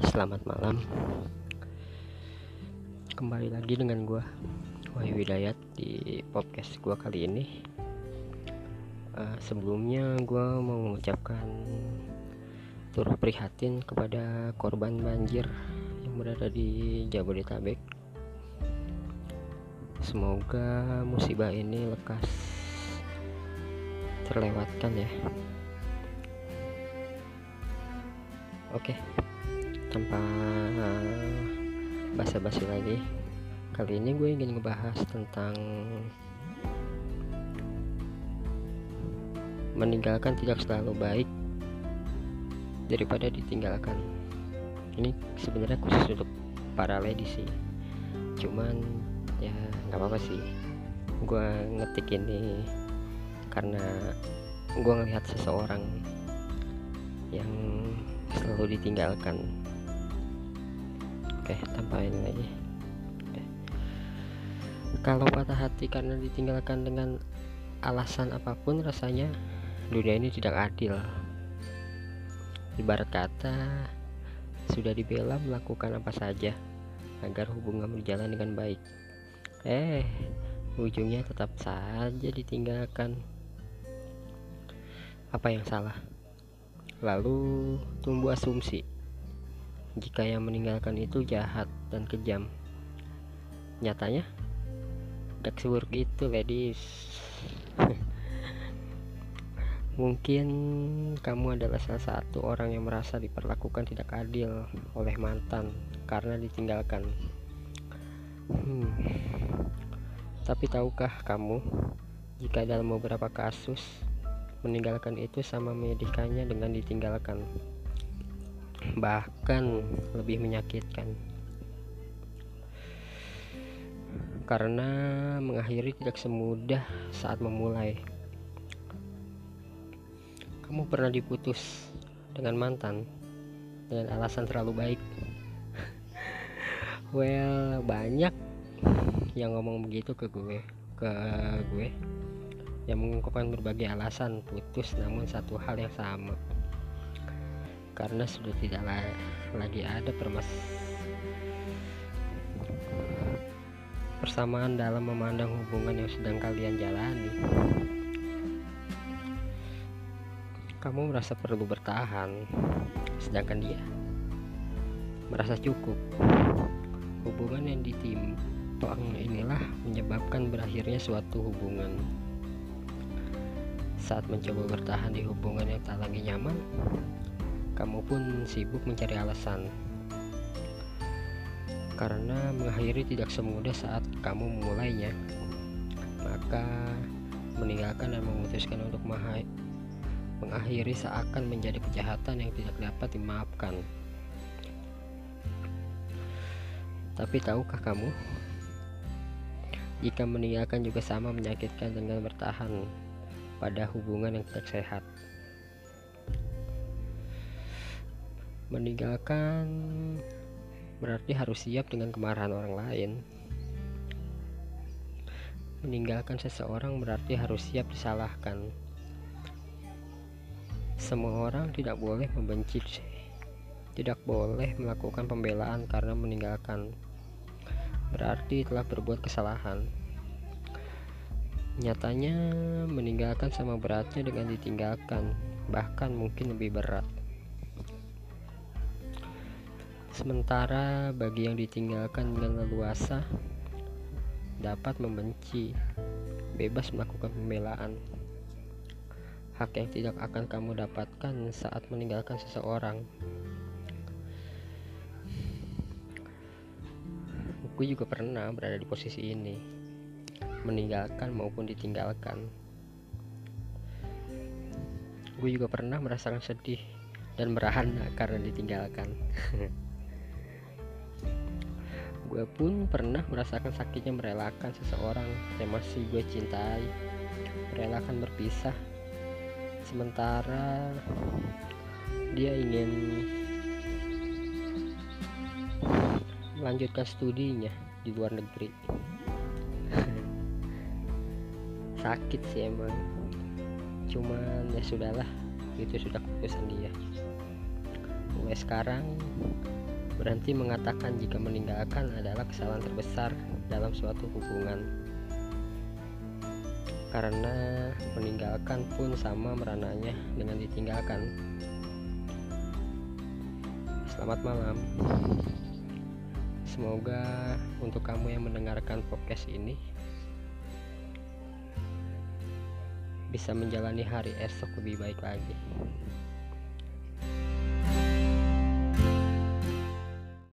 Selamat malam. Kembali lagi dengan gue Wahyu Hidayat di podcast gue kali ini. Uh, Sebelumnya gue mau mengucapkan Turut prihatin kepada korban banjir Yang berada di Jabodetabek. Semoga musibah ini lekas terlewatkan ya. Oke tanpa basa-basi lagi. Kali ini gue ingin ngebahas tentang meninggalkan tidak selalu baik daripada ditinggalkan. Ini sebenarnya khusus untuk para lady sih. Cuman ya nggak apa-apa sih. Gue ngetik ini karena gue ngelihat seseorang yang selalu ditinggalkan. Oke tanpa ini lagi. Oke. kalau patah hati karena ditinggalkan dengan alasan apa pun rasanya dunia ini tidak adil. Ibarat kata sudah dibela melakukan apa saja agar hubungan berjalan dengan baik. Eh ujungnya tetap saja ditinggalkan. Apa yang salah lalu tumbuh asumsi. Jika yang meninggalkan itu jahat dan kejam. Nyatanya seburuk itu ladies. Mungkin kamu adalah salah satu orang yang merasa diperlakukan tidak adil oleh mantan karena ditinggalkan. Hmm. tapi tahukah kamu jika dalam beberapa kasus meninggalkan itu sama menyedihkannya dengan ditinggalkan. Bahkan lebih menyakitkan. Karena mengakhiri tidak semudah saat memulai. Kamu pernah diputus dengan mantan dengan alasan terlalu baik? Well banyak yang ngomong begitu ke gue ke gue yang mengungkapkan berbagai alasan putus namun satu hal yang sama. Karena sudah tidak lagi ada permas persamaan dalam memandang hubungan yang sedang kalian jalani. Kamu merasa perlu bertahan sedangkan dia merasa cukup. Hubungan yang ditimpang inilah menyebabkan berakhirnya suatu hubungan saat mencoba bertahan di hubungan yang tak lagi nyaman kamu pun sibuk mencari alasan. Karena mengakhiri tidak semudah saat kamu memulainya maka meninggalkan dan memutuskan untuk mengakhiri seakan menjadi kejahatan yang tidak dapat dimaafkan. Tapi tahukah kamu jika meninggalkan juga sama menyakitkan dengan bertahan pada hubungan yang tidak sehat. Meninggalkan berarti harus siap dengan kemarahan orang lain. Meninggalkan seseorang berarti harus siap disalahkan. Semua orang tidak boleh membenci tidak boleh melakukan pembelaan karena meninggalkan. Berarti telah berbuat kesalahan nyatanya meninggalkan sama beratnya dengan ditinggalkan bahkan mungkin lebih berat Sementara bagi yang ditinggalkan dengan leluasa dapat membenci, bebas melakukan pembelaan. Hak yang tidak akan kamu dapatkan saat meninggalkan seseorang. Gue juga pernah berada di posisi ini, meninggalkan maupun ditinggalkan. Gue juga pernah merasakan sedih dan merahana karena ditinggalkan. gue pun pernah merasakan sakitnya merelakan seseorang yang masih gue cintai merelakan berpisah sementara dia ingin melanjutkan studinya di luar negeri sakit sih emang. Cuman ya sudahlah itu sudah keputusan dia. Mulai sekarang berhenti mengatakan jika meninggalkan adalah kesalahan terbesar dalam suatu hubungan. Karena meninggalkan pun sama merananya dengan ditinggalkan. Selamat malam. Semoga untuk kamu yang mendengarkan podcast ini bisa menjalani hari esok lebih baik lagi